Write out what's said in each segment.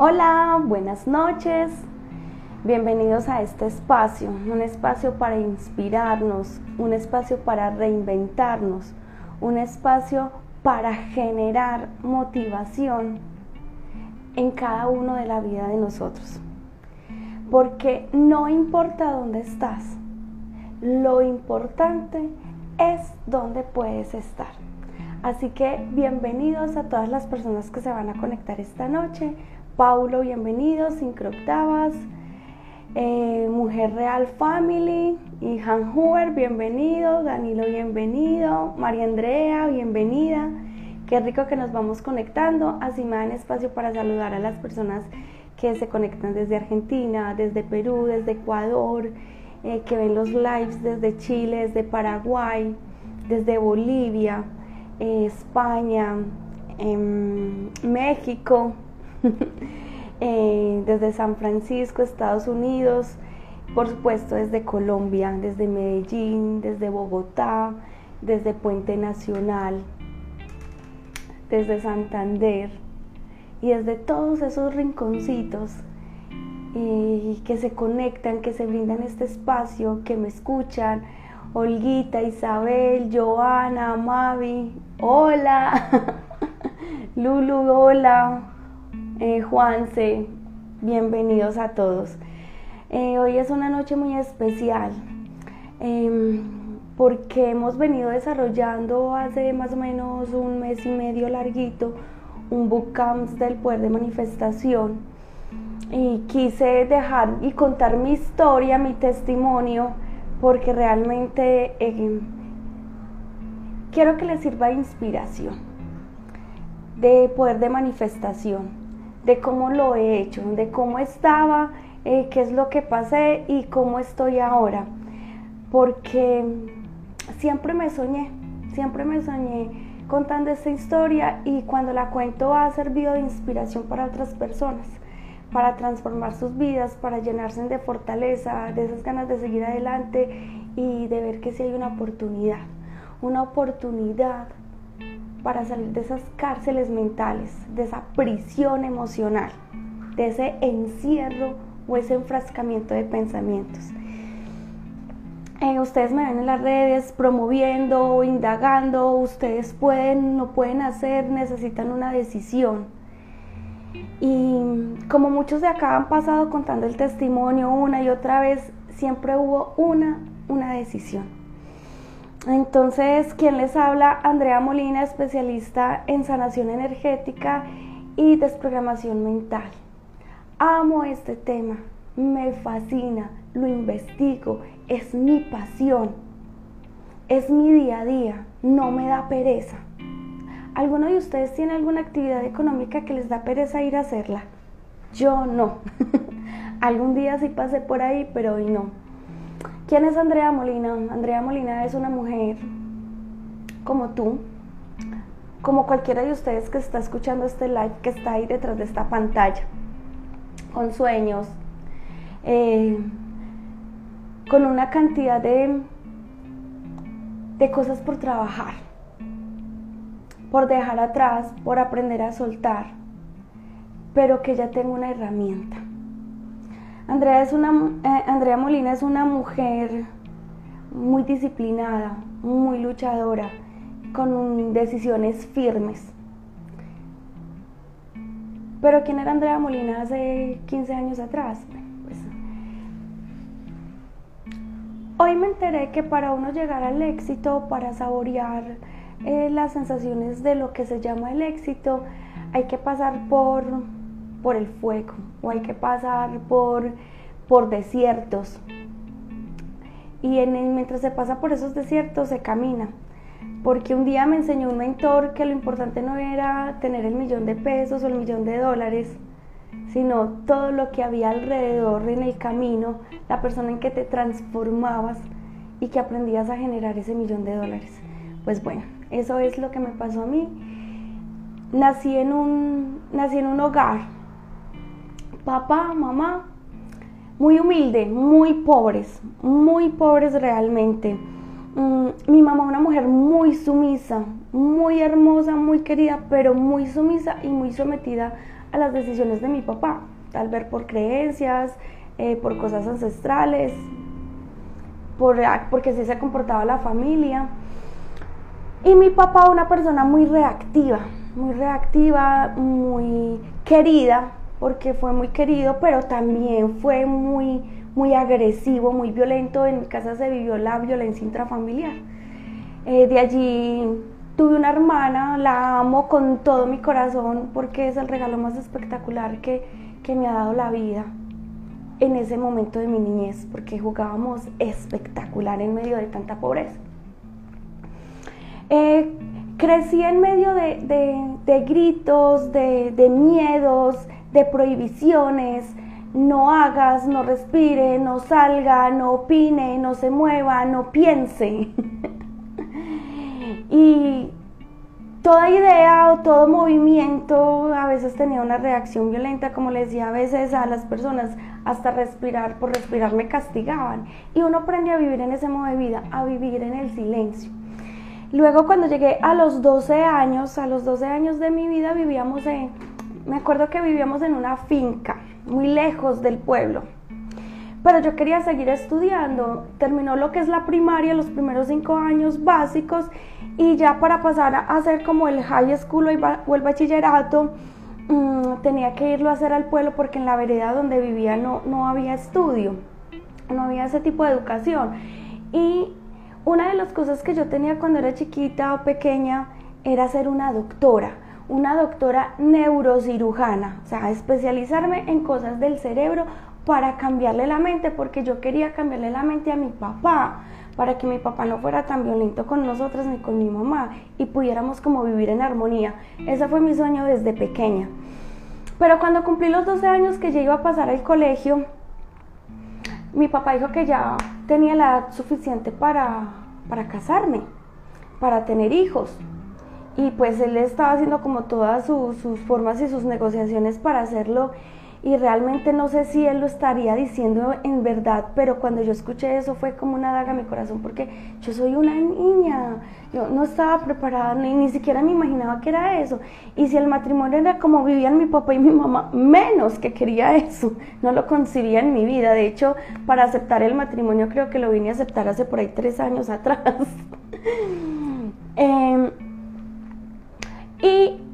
Hola, buenas noches. Bienvenidos a este espacio, un espacio para inspirarnos, un espacio para reinventarnos, un espacio para generar motivación en cada uno de la vida de nosotros. Porque no importa dónde estás, lo importante es dónde puedes estar. Así que bienvenidos a todas las personas que se van a conectar esta noche Paulo, bienvenido, Cinco Octavas, eh, Mujer Real Family, y Han bienvenido, Danilo, bienvenido, María Andrea, bienvenida. Qué rico que nos vamos conectando. Así me dan espacio para saludar a las personas que se conectan desde Argentina, desde Perú, desde Ecuador, eh, que ven los lives desde Chile, desde Paraguay, desde Bolivia, eh, España, em, México, Eh, desde San Francisco, Estados Unidos, por supuesto desde Colombia, desde Medellín, desde Bogotá, desde Puente Nacional, desde Santander y desde todos esos rinconcitos y que se conectan, que se brindan este espacio, que me escuchan. Olguita, Isabel, Joana, Mavi, hola. Lulu, hola eh, Juanse, bienvenidos a todos. Eh, hoy es una noche muy especial em, porque hemos venido desarrollando hace más o menos un mes y medio larguito un bootcamp del poder de manifestación y quise dejar y contar mi historia, mi testimonio, porque realmente em, quiero que les sirva de inspiración, de poder de manifestación de cómo lo he hecho, de cómo estaba, eh, qué es lo que pasé y cómo estoy ahora. Porque siempre me soñé, siempre me soñé contando esta historia y cuando la cuento ha servido de inspiración para otras personas, para transformar sus vidas, para llenarse de fortaleza, de esas ganas de seguir adelante y de ver que si hay una oportunidad, una oportunidad para salir de esas cárceles mentales, de esa prisión emocional, de ese encierro o ese enfrascamiento de pensamientos. Eh, ustedes me ven en las redes promoviendo, indagando, ustedes pueden, no pueden hacer, necesitan una decisión. Y como muchos de acá han pasado contando el testimonio una y otra vez, siempre hubo una, una decisión. Entonces, ¿quién les habla? Andrea Molina, especialista en sanación energética y desprogramación mental. Amo este tema, me fascina, lo investigo, es mi pasión, es mi día a día, no me da pereza. ¿Alguno de ustedes tiene alguna actividad económica que les da pereza ir a hacerla? Yo no. Algún día sí pasé por ahí, pero hoy no. ¿Quién es Andrea Molina? Andrea Molina es una mujer como tú, como cualquiera de ustedes que está escuchando este live, que está ahí detrás de esta pantalla, con sueños, eh, con una cantidad de, de cosas por trabajar, por dejar atrás, por aprender a soltar, pero que ya tengo una herramienta Andrea, es una, eh, Andrea Molina es una mujer muy disciplinada, muy luchadora, con decisiones firmes. Pero ¿quién era Andrea Molina hace 15 años atrás? Hoy me enteré que para uno llegar al éxito, para saborear eh, las sensaciones de lo que se llama el éxito, hay que pasar por por el fuego o hay que pasar por, por desiertos. Y en, mientras se pasa por esos desiertos se camina. Porque un día me enseñó un mentor que lo importante no era tener el millón de pesos o el millón de dólares, sino todo lo que había alrededor en el camino, la persona en que te transformabas y que aprendías a generar ese millón de dólares. Pues bueno, eso es lo que me pasó a mí. Nací en un, nací en un hogar papá, mamá, muy humilde, muy pobres, muy pobres realmente. Mm, mi mamá una mujer muy sumisa, muy hermosa, muy querida, pero muy sumisa y muy sometida a las decisiones de mi papá, tal vez por creencias, eh, por cosas ancestrales, por, porque así se comportaba la familia. Y mi papá una persona muy reactiva, muy reactiva, muy querida, porque fue muy querido, pero también fue muy, muy agresivo, muy violento. En mi casa se vivió la violencia intrafamiliar. Eh, de allí tuve una hermana, la amo con todo mi corazón porque es el regalo más espectacular que, que me ha dado la vida en ese momento de mi niñez, porque jugábamos espectacular en medio de tanta pobreza. Eh, crecí en medio de, gritos, de, miedos, de prohibiciones. No hagas, no respire, no salga, no opine, no se mueva, no piense. y toda idea o todo movimiento a veces tenía una reacción violenta, como les decía a veces a las personas, hasta respirar, por respirar me castigaban. Y uno aprende a vivir en ese modo de vida, a vivir en el silencio. Luego cuando llegué a los 12 años, a los 12 años de mi vida vivíamos en, me acuerdo que vivíamos en una finca, muy lejos del pueblo. Pero yo quería seguir estudiando, terminó lo que es la primaria, los primeros cinco años básicos, y ya para pasar a hacer como el high school o el bachillerato, mm, tenía que irlo a hacer al pueblo porque en la vereda donde vivía no, no había estudio, no había ese tipo de educación. Y una de las cosas que yo tenía cuando era chiquita o pequeña era ser una doctora, una doctora neurocirujana, o sea, especializarme en cosas del cerebro para cambiarle la mente, porque yo quería cambiarle la mente a mi papá, para que mi papá no fuera tan violento con nosotros ni con mi mamá y pudiéramos como vivir en armonía. Ese fue mi sueño desde pequeña. Pero cuando cumplí los 12 años que ya iba a pasar al colegio, mi papá dijo que ya tenía la edad suficiente para, para casarme, para tener hijos. Y pues él estaba haciendo como todas sus formas y sus negociaciones para hacerlo y realmente no sé si él lo estaría diciendo en verdad, pero cuando yo escuché eso fue como una daga en mi corazón porque yo soy una niña, yo no estaba preparada ni, ni siquiera me imaginaba que era eso. Y si el matrimonio era como vivían mi papá y mi mamá, menos que quería eso, no lo concibía en mi vida. De hecho, para aceptar el matrimonio creo que lo vine a aceptar hace por ahí tres años atrás. Em, y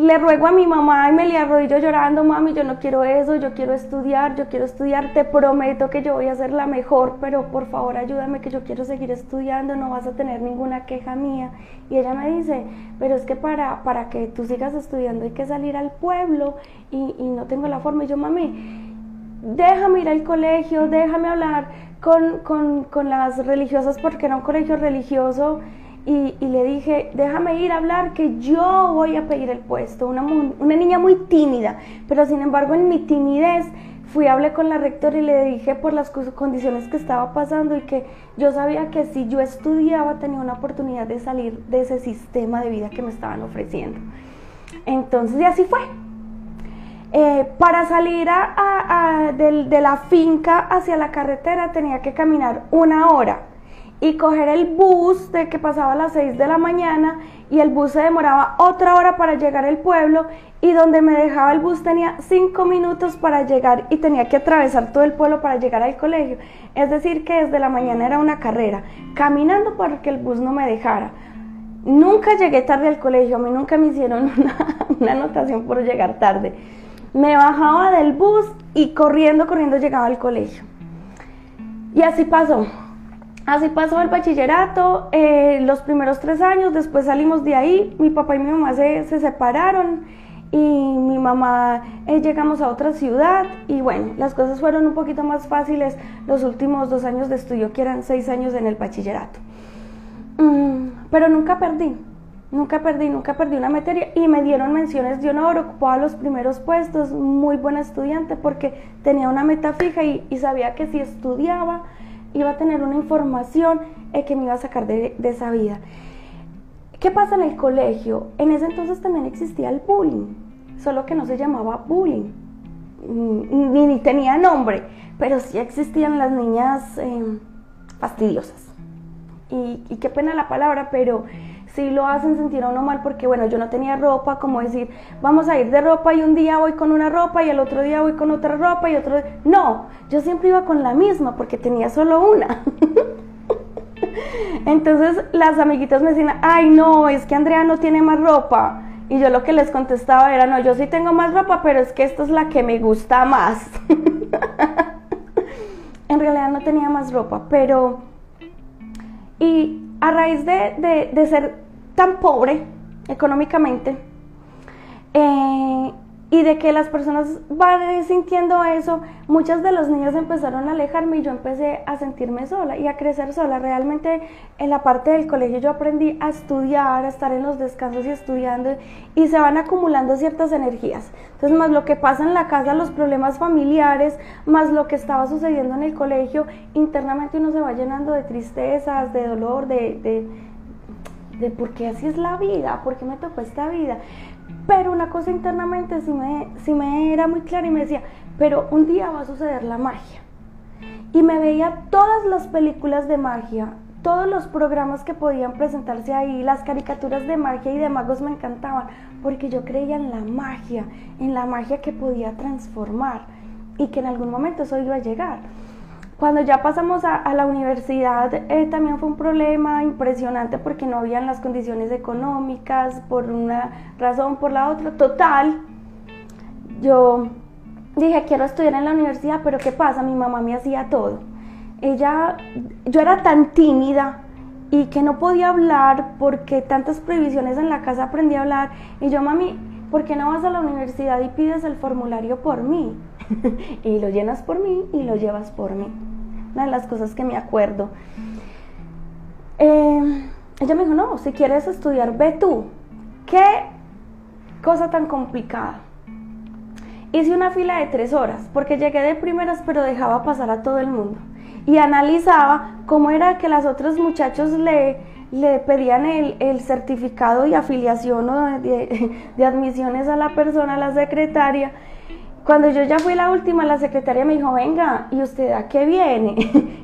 le ruego a mi mamá y me le arrodillo llorando, mami, yo no quiero eso, yo quiero estudiar, yo quiero estudiar, te prometo que yo voy a ser la mejor, pero por favor ayúdame que yo quiero seguir estudiando, no vas a tener ninguna queja mía. Y ella me dice, pero es que para, para que tú sigas estudiando hay que salir al pueblo y, no tengo la forma. Y yo, mami, déjame ir al colegio, déjame hablar con, con, con las religiosas porque era un colegio religioso y, le dije, déjame ir a hablar que yo voy a pedir el puesto. Una, una niña muy tímida, pero sin embargo en mi timidez fui a hablar con la rectora y le dije por las condiciones que estaba pasando y que yo sabía que si yo estudiaba tenía una oportunidad de salir de ese sistema de vida que me estaban ofreciendo. Entonces, y así fue. Eh, para salir a, de la finca hacia la carretera tenía que caminar una hora y coger el bus de que pasaba a las 6 de la mañana y el bus se demoraba otra hora para llegar al pueblo y donde me dejaba el bus tenía 5 minutos para llegar y tenía que atravesar todo el pueblo para llegar al colegio. Es decir, que desde la mañana era una carrera, caminando para que el bus no me dejara. Nunca llegué tarde al colegio, a mí nunca me hicieron una, una anotación por llegar tarde. Me bajaba del bus y corriendo, corriendo llegaba al colegio. Y así pasó. Así pasó el bachillerato, eh, los primeros tres años, después salimos de ahí, mi papá y mi mamá se, separaron y mi mamá eh, llegamos a otra ciudad y bueno, las cosas fueron un poquito más fáciles los últimos dos años de estudio, que eran seis años en el bachillerato. Mm, pero nunca perdí, nunca perdí, nunca perdí una materia y me dieron menciones de honor, ocupaba los primeros puestos, muy buena estudiante porque tenía una meta fija y, y sabía que si estudiaba, iba a tener una información eh, que me iba a sacar de, esa vida. ¿Qué pasa en el colegio? En ese entonces también existía el bullying, solo que no se llamaba bullying. mm, ni, tenía nombre, pero sí existían las niñas em, fastidiosas. Y, y, qué pena la palabra, pero sí lo hacen sentir a uno mal porque, bueno, yo no tenía ropa, como decir, vamos a ir de ropa y un día voy con una ropa y el otro día voy con otra ropa y otro... No, yo siempre iba con la misma porque tenía solo una. Entonces las amiguitas me decían, ay no, es que Andrea no tiene más ropa. Y yo lo que les contestaba era, no, yo sí tengo más ropa, pero es que esta es la que me gusta más. en realidad no tenía más ropa, pero... Y a raíz de, de ser tan pobre económicamente, eh, y de que las personas van sintiendo eso, muchas de los niños empezaron a alejarme y yo empecé a sentirme sola y a crecer sola. Realmente en la parte del colegio yo aprendí a estudiar, a estar en los descansos y estudiando y se van acumulando ciertas energías. Entonces más lo que pasa en la casa, los problemas familiares, más lo que estaba sucediendo en el colegio, internamente uno se va llenando de tristezas, de dolor, de, de, de por qué así es la vida, por qué me tocó esta vida. Pero una cosa internamente sí me, sí me era muy clara y me decía, pero un día va a suceder la magia. Y me veía todas las películas de magia, todos los programas que podían presentarse ahí, las caricaturas de magia y de magos me encantaban, porque yo creía en la magia, en la magia que podía transformar y que en algún momento eso iba a llegar. Cuando ya pasamos a, la universidad eh, también fue un problema impresionante porque no habían las condiciones económicas, por una razón, por la otra. Total, yo dije, quiero estudiar en la universidad, pero ¿qué pasa? Mi mamá me hacía todo. Ella, yo era tan tímida y que no podía hablar porque tantas prohibiciones en la casa aprendí a hablar. Y yo, mami, ¿por qué no vas a la universidad y pides el formulario por mí? y lo llenas por mí y lo llevas por mí una de las cosas que me acuerdo. Eh, ella me dijo, no, si quieres estudiar, ve tú. ¿Qué cosa tan complicada? Hice una fila de tres horas porque llegué de primeras pero dejaba pasar a todo el mundo. Y analizaba cómo era que los otros muchachos le, le pedían el, certificado de afiliación o de, de admisiones a la persona, a la secretaria cuando yo ya fui la última, la secretaria me dijo, venga, ¿y usted a qué viene?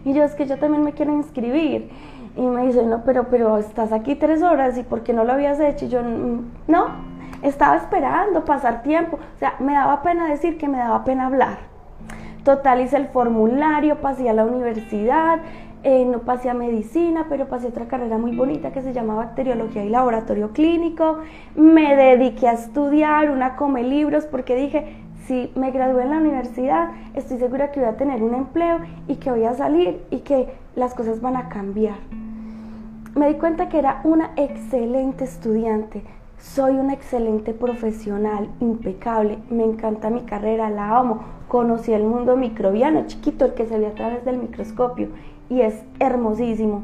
y yo es que yo también me quiero inscribir. Y me dice, no, pero, pero estás aquí tres horas y ¿por qué no lo habías hecho? Y yo, mm, no, estaba esperando pasar tiempo. O sea, me daba pena decir que me daba pena hablar. Total, hice el formulario, pasé a la universidad, eh, no pasé a medicina, pero pasé otra carrera muy bonita que se llama bacteriología y laboratorio clínico. Me dediqué a estudiar una come libros porque dije, si me gradué en la universidad, estoy segura que voy a tener un empleo y que voy a salir y que las cosas van a cambiar. Me di cuenta que era una excelente estudiante, soy una excelente profesional, impecable, me encanta mi carrera, la amo, conocí el mundo microbiano, chiquito, el que se ve a través del microscopio y es hermosísimo.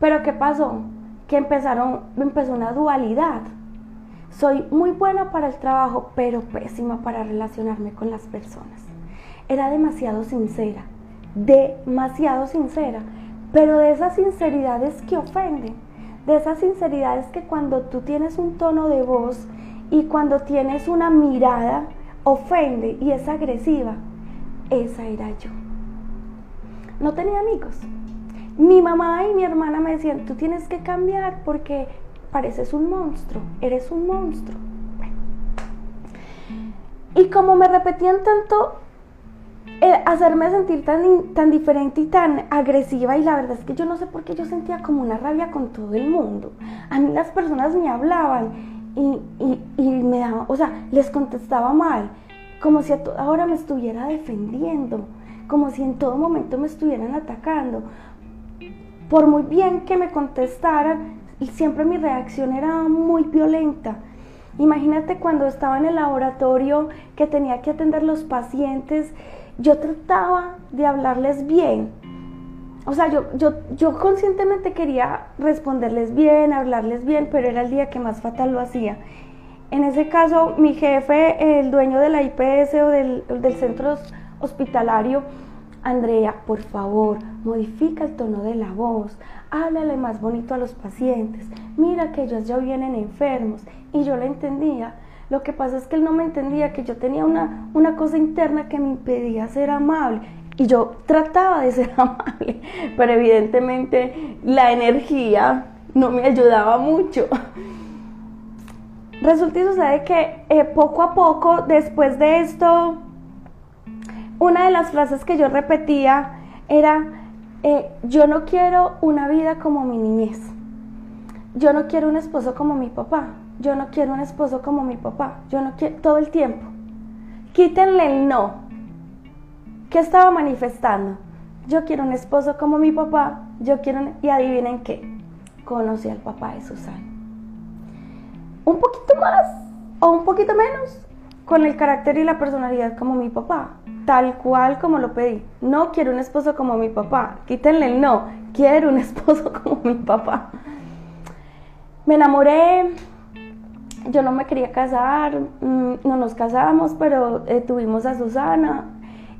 Pero ¿qué pasó? Que empezaron, empezó una dualidad soy muy buena para el trabajo, pero pésima para relacionarme con las personas. Era demasiado sincera, demasiado sincera, pero de esas sinceridades que ofenden, de esas sinceridades que cuando tú tienes un tono de voz y cuando tienes una mirada, ofende y es agresiva, esa era yo. No tenía amigos. Mi mamá y mi hermana me decían, tú tienes que cambiar porque pareces un monstruo, eres un monstruo. Y como me repetían tanto, hacerme sentir tan, tan diferente y tan agresiva, y la verdad es que yo no sé por qué yo sentía como una rabia con todo el mundo. A mí las personas me hablaban y, y, me daban, o sea, les contestaba mal, como si a toda hora me estuviera defendiendo, como si en todo momento me estuvieran atacando. Por muy bien que me contestaran, y siempre mi reacción era muy violenta. Imagínate cuando estaba en el laboratorio que tenía que atender los pacientes, yo trataba de hablarles bien. O sea, yo, yo, yo conscientemente quería responderles bien, hablarles bien, pero era el día que más fatal lo hacía. En ese caso, mi jefe, el dueño de la IPS o del, del centro hospitalario, Andrea, por favor, modifica el tono de la voz, háblale más bonito a los pacientes, mira que ellos ya vienen enfermos. Y yo lo entendía, Lo que pasa es que él no me entendía que yo tenía una, una cosa interna que me impedía ser amable. Y yo trataba de ser amable, pero evidentemente la energía no me ayudaba mucho. Resulta y sucede que eh, poco a poco, después de esto, una de las frases que yo repetía era, eh, yo no quiero una vida como mi niñez. Yo no quiero un esposo como mi papá. Yo no quiero un esposo como mi papá. Yo no quiero todo el tiempo. Quítenle el no. ¿Qué estaba manifestando? Yo quiero un esposo como mi papá. Yo quiero y adivinen qué. Conocí al papá de Susana. Un poquito más o un poquito menos con el carácter y la personalidad como mi papá, tal cual como lo pedí. No quiero un esposo como mi papá, quítenle el no, quiero un esposo como mi papá. Me enamoré, yo no me quería casar, mm, no nos casamos, pero eh, tuvimos a Susana,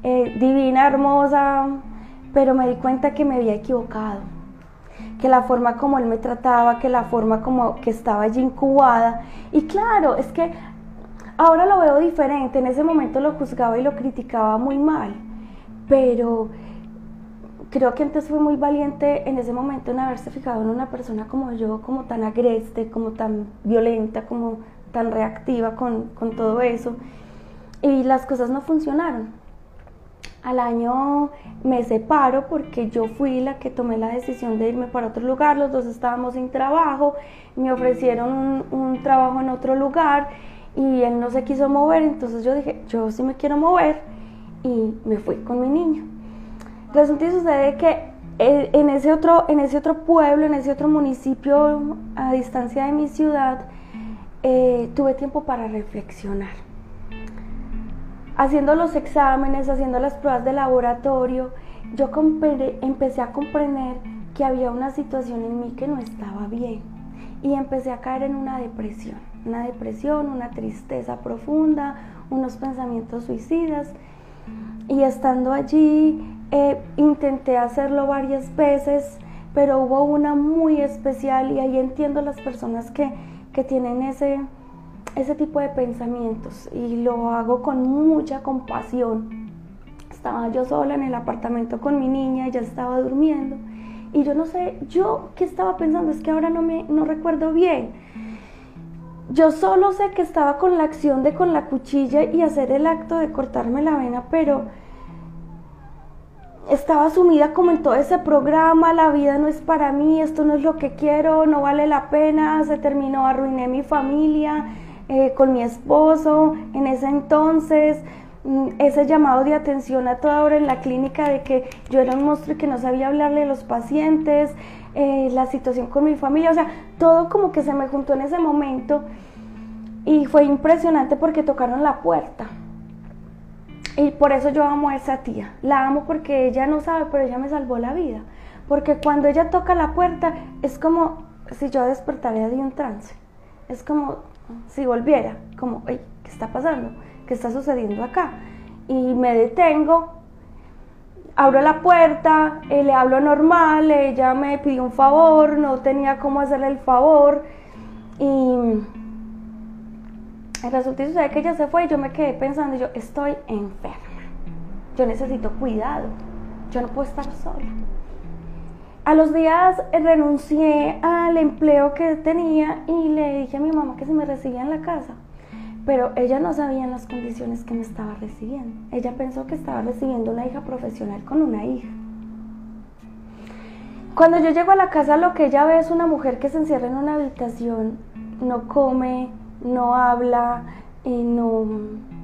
eh, divina, hermosa, pero me di cuenta que me había equivocado, que la forma como él me trataba, que la forma como que estaba allí incubada, y claro, es que ahora lo veo diferente, en ese momento lo juzgaba y lo criticaba muy mal, pero creo que antes fue muy valiente en ese momento en haberse fijado en una persona como yo, como tan agreste, como tan violenta, como tan reactiva con, con todo eso. Y las cosas no funcionaron. Al año me separo porque yo fui la que tomé la decisión de irme para otro lugar, los dos estábamos sin trabajo, me ofrecieron un, un trabajo en otro lugar y él no se quiso mover, entonces yo dije, yo sí me quiero mover y me fui con mi niño. Resulta y sucede que eh, en ese, otro, en ese otro pueblo, en ese otro municipio a distancia de mi ciudad, eh, tuve tiempo para reflexionar. Haciendo los exámenes, haciendo las pruebas de laboratorio, yo empecé a comprender que había una situación en mí que no estaba bien y empecé a caer en una depresión, una depresión, una tristeza profunda, unos pensamientos suicidas y estando allí eh, intenté hacerlo varias veces, pero hubo una muy especial y ahí entiendo las personas que, que tienen ese, ese tipo de pensamientos y lo hago con mucha compasión. Estaba yo sola en el apartamento con mi niña, ya estaba durmiendo y yo no sé, yo qué estaba pensando, es que ahora no me no recuerdo bien. Yo solo sé que estaba con la acción de con la cuchilla y hacer el acto de cortarme la vena, pero estaba sumida como en todo ese programa, la vida no es para mí, esto no es lo que quiero, no vale la pena, se terminó, arruiné mi familia eh, con mi esposo en ese entonces, mm, ese llamado de atención a toda hora en la clínica de que yo era un monstruo y que no sabía hablarle a los pacientes, eh, la situación con mi familia, o sea, todo como que se me juntó en ese momento y fue impresionante porque tocaron la puerta y por eso yo amo a esa tía. La amo porque ella no sabe, pero ella me salvó la vida. Porque cuando ella toca la puerta, es como si yo despertaría de un trance. Es como si volviera, como, ¿qué está pasando? ¿Qué está sucediendo acá? Y me detengo, abro la puerta, eh, le hablo normal, ella me pidió un favor, no tenía cómo hacerle el favor. Y el resultado es que ella se fue y yo me quedé pensando, yo estoy enferma, yo necesito cuidado, yo no puedo estar sola. A los días renuncié al empleo que tenía y le dije a mi mamá que se me recibía en la casa, pero ella no sabía en las condiciones que me estaba recibiendo. Ella pensó que estaba recibiendo una hija profesional con una hija. Cuando yo llego a la casa lo que ella ve es una mujer que se encierra en una habitación, no come, no habla, y no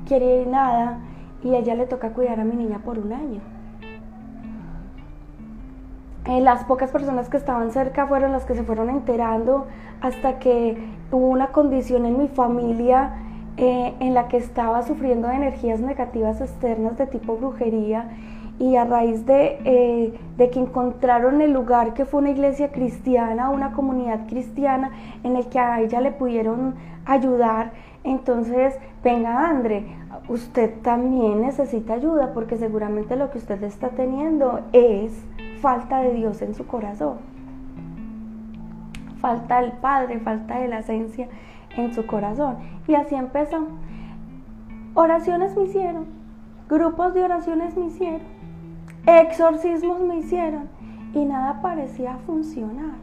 quiere nada y a ella le toca cuidar a mi niña por un año. Eh, las pocas personas que estaban cerca fueron las que se fueron enterando hasta que hubo una condición en mi familia eh, en la que estaba sufriendo de energías negativas externas de tipo brujería y a raíz de, eh, de, que encontraron el lugar que fue una iglesia cristiana, una comunidad cristiana en el que a ella le pudieron ayudar, entonces venga André, usted también necesita ayuda porque seguramente lo que usted está teniendo es falta de Dios en su corazón, falta del Padre, falta de la esencia en su corazón. Y así empezó. Oraciones me hicieron, grupos de oraciones me hicieron, exorcismos me hicieron y nada parecía funcionar.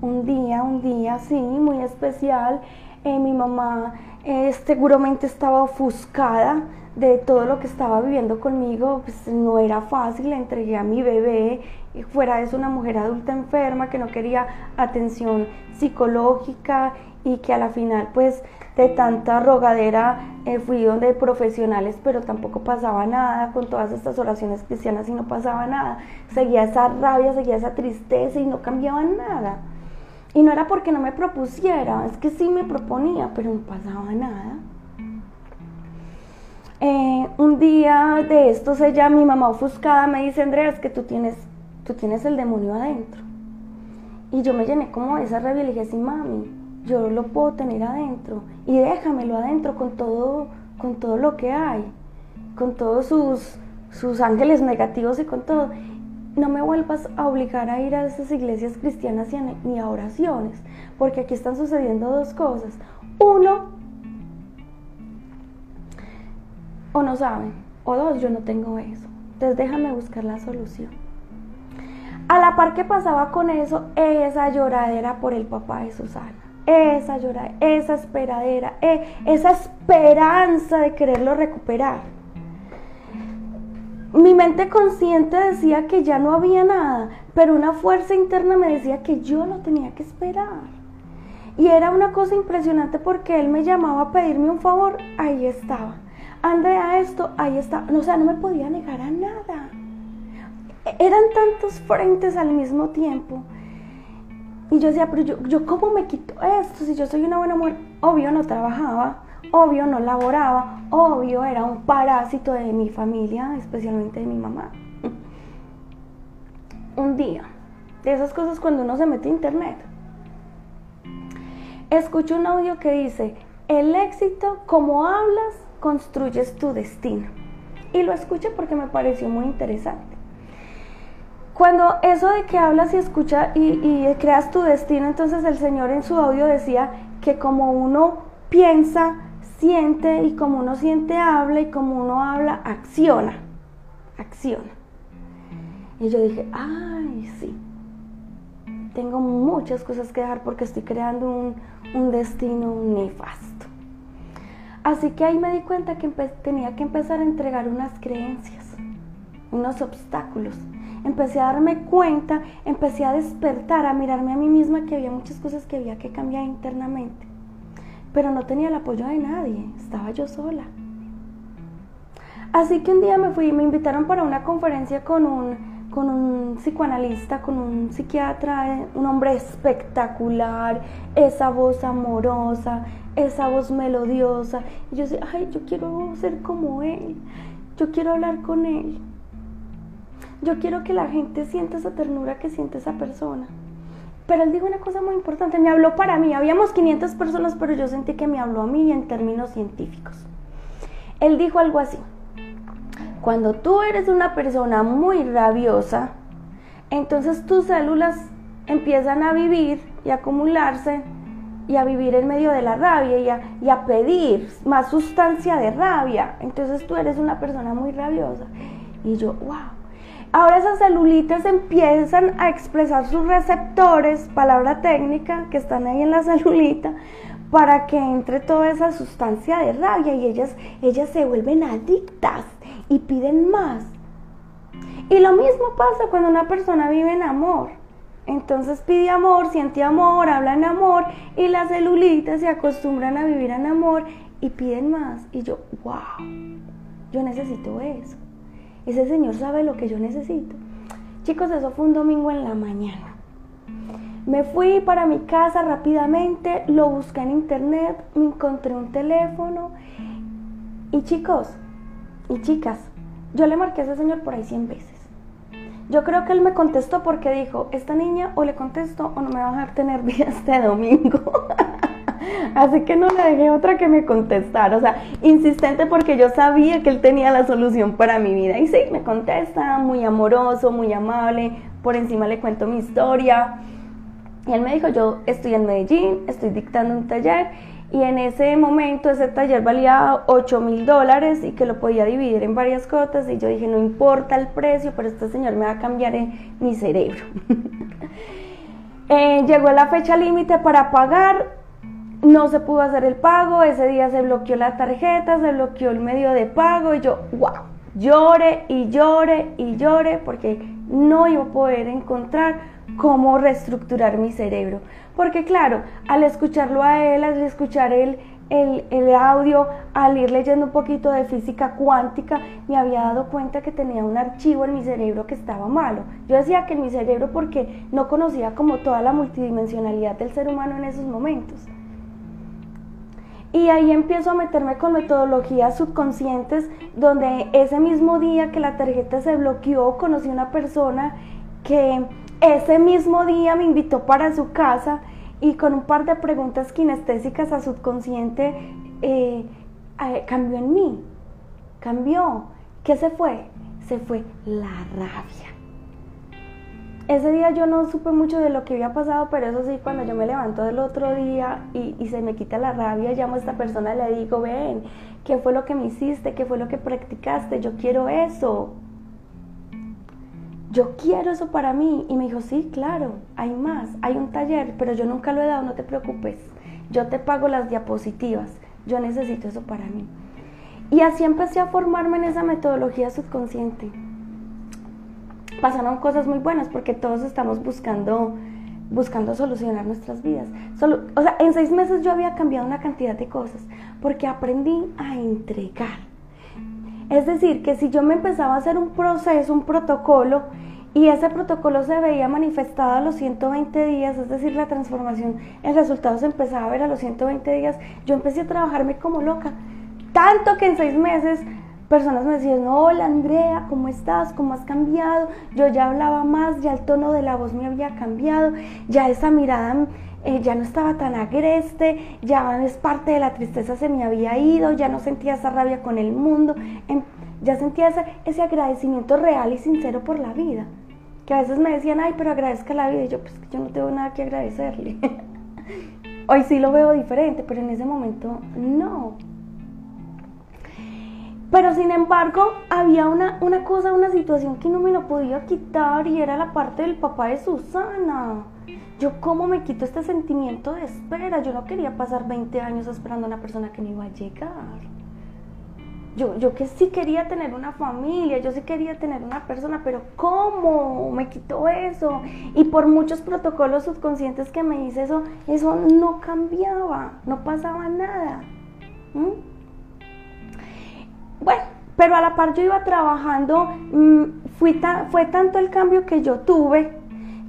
Un día, un día, sí, muy especial, eh, mi mamá eh, seguramente estaba ofuscada de todo lo que estaba viviendo conmigo, pues no era fácil, le entregué a mi bebé, y fuera de eso una mujer adulta enferma que no quería atención psicológica y que a la final pues de tanta rogadera eh, fui donde profesionales pero tampoco pasaba nada con todas estas oraciones cristianas y no pasaba nada, seguía esa rabia, seguía esa tristeza y no cambiaba nada. Y no era porque no me propusiera, es que sí me proponía, pero no pasaba nada. Eh, un día de estos ella, mi mamá ofuscada, me dice, Andrea, es que tú tienes, tú tienes el demonio adentro. Y yo me llené como de esa rabia y le dije, sí, mami, yo lo puedo tener adentro. Y déjamelo adentro con todo, con todo lo que hay, con todos sus, sus ángeles negativos y con todo. No me vuelvas a obligar a ir a esas iglesias cristianas ni a oraciones, porque aquí están sucediendo dos cosas. Uno, o no saben, o dos, yo no tengo eso. Entonces déjame buscar la solución. A la par que pasaba con eso, esa lloradera por el papá de Susana, esa lloradera, esa esperadera, e, esa esperanza de quererlo recuperar. Mi mente consciente decía que ya no había nada, pero una fuerza interna me decía que yo lo tenía que esperar. Y era una cosa impresionante porque él me llamaba a pedirme un favor, ahí estaba Andrea esto, ahí está. O sea, no me podía negar a nada. Eran tantos frentes al mismo tiempo. Y yo decía, pero yo, yo cómo me quito esto si yo soy una buena mujer. Obvio no trabajaba, obvio no laboraba, obvio era un parásito de mi familia, especialmente de mi mamá. Un día, de esas cosas cuando uno se mete a internet, escucho un audio que dice, el éxito como hablas construyes tu destino. Y lo escuché porque me pareció muy interesante. Cuando eso de que hablas y escuchas y, creas tu destino, entonces el Señor en su audio decía que como uno piensa, siente y como uno siente, habla y como uno habla, acciona. Acciona. Y yo dije, ay, sí. Tengo muchas cosas que dejar porque estoy creando un, un destino nefasto. Así que ahí me di cuenta que tenía que empezar a entregar unas creencias, unos obstáculos. Empecé a darme cuenta, empecé a despertar, a mirarme a mí misma que había muchas cosas que había que cambiar internamente. Pero no tenía el apoyo de nadie, estaba yo sola. Así que un día me fui, me invitaron para una conferencia con un, con un psicoanalista, con un psiquiatra, un hombre espectacular, esa voz amorosa, esa voz melodiosa. Y yo decía, ay, yo quiero ser como él, yo quiero hablar con él. Yo quiero que la gente sienta esa ternura que siente esa persona. Pero él dijo una cosa muy importante, me habló para mí. Habíamos 500 personas, pero yo sentí que me habló a mí en términos científicos. Él dijo algo así, cuando tú eres una persona muy rabiosa, entonces tus células empiezan a vivir y acumularse y a vivir en medio de la rabia y a, y a, pedir más sustancia de rabia. Entonces tú eres una persona muy rabiosa. Y yo, wow. Ahora esas celulitas empiezan a expresar sus receptores, palabra técnica, que están ahí en la celulita, para que entre toda esa sustancia de rabia y ellas, ellas se vuelven adictas y piden más. Y lo mismo pasa cuando una persona vive en amor. Entonces pide amor, siente amor, habla en amor y las celulitas se acostumbran a vivir en amor y piden más. Y yo, wow, yo necesito eso. Ese Señor sabe lo que yo necesito. Chicos, eso fue un domingo en la mañana. Me fui para mi casa rápidamente, lo busqué en internet, me encontré un teléfono y chicos y chicas, yo le marqué a ese señor por ahí 100 veces. Yo creo que él me contestó porque dijo, esta niña o le contesto o no me va a dejar tener vida este domingo. Así que no le dejé otra que me contestara. O sea, insistente porque yo sabía que él tenía la solución para mi vida. Y sí, me contesta, muy amoroso, muy amable. Por encima le cuento mi historia. Y él me dijo, yo estoy en Medellín, estoy dictando un taller y en ese momento ese taller valía 8 mil dólares y que lo podía dividir en varias cuotas y yo dije, no importa el precio, pero este señor me va a cambiar en mi cerebro. Eh, llegó la fecha límite para pagar, no se pudo hacer el pago, ese día se bloqueó la tarjeta, se bloqueó el medio de pago y yo, wow, llore y llore y llore porque no iba a poder encontrar cómo reestructurar mi cerebro. Porque claro, al escucharlo a él, al escuchar el, el, el, audio, al ir leyendo un poquito de física cuántica, me había dado cuenta que tenía un archivo en mi cerebro que estaba malo. Yo decía que en mi cerebro porque no conocía como toda la multidimensionalidad del ser humano en esos momentos. Y ahí empiezo a meterme con metodologías subconscientes, donde ese mismo día que la tarjeta se bloqueó, conocí una persona que ese mismo día me invitó para su casa y con un par de preguntas kinestésicas a subconsciente eh, cambió en mí. Cambió. ¿Qué se fue? Se fue la rabia. Ese día yo no supe mucho de lo que había pasado, pero eso sí, cuando yo me levanto del otro día y, y se me quita la rabia, llamo a esta persona y le digo, ven, ¿qué fue lo que me hiciste? ¿Qué fue lo que practicaste? Yo quiero eso yo quiero eso para mí. Y me dijo, sí, claro, hay más, hay un taller, pero yo nunca lo he dado, no te preocupes. Yo te pago las diapositivas, yo necesito eso para mí. Y así empecé a formarme en esa metodología subconsciente. Pasaron cosas muy buenas porque todos estamos buscando, buscando solucionar nuestras vidas. Solo, o sea, en seis meses yo había cambiado una cantidad de cosas porque aprendí a entregar. Es decir, que si yo me empezaba a hacer un proceso, un protocolo, y ese protocolo se veía manifestado a los 120 días, es decir, la transformación, el resultado se empezaba a ver a los 120 días, yo empecé a trabajarme como loca. Tanto que en seis meses personas me decían, hola Andrea, ¿cómo estás? ¿Cómo has cambiado? Yo ya hablaba más, ya el tono de la voz me había cambiado, ya esa mirada eh, ya no estaba tan agreste, ya es parte de la tristeza se me había ido, ya no sentía esa rabia con el mundo, em, ya sentía ese, ese agradecimiento real y sincero por la vida que a veces me decían, ay, pero agradezca la vida. Y yo, pues yo no tengo nada que agradecerle. Hoy sí lo veo diferente, pero en ese momento no. Pero sin embargo, había una, una cosa, una situación que no me lo podía quitar y era la parte del papá de Susana. Yo, ¿cómo me quito este sentimiento de espera? Yo no quería pasar 20 años esperando a una persona que no iba a llegar. Yo, yo que sí quería tener una familia, yo sí quería tener una persona, pero ¿cómo? Me quitó eso. Y por muchos protocolos subconscientes que me hice eso, eso no cambiaba, no pasaba nada. Bueno, pero a la par yo iba trabajando, mm, fui fue tanto el cambio que yo tuve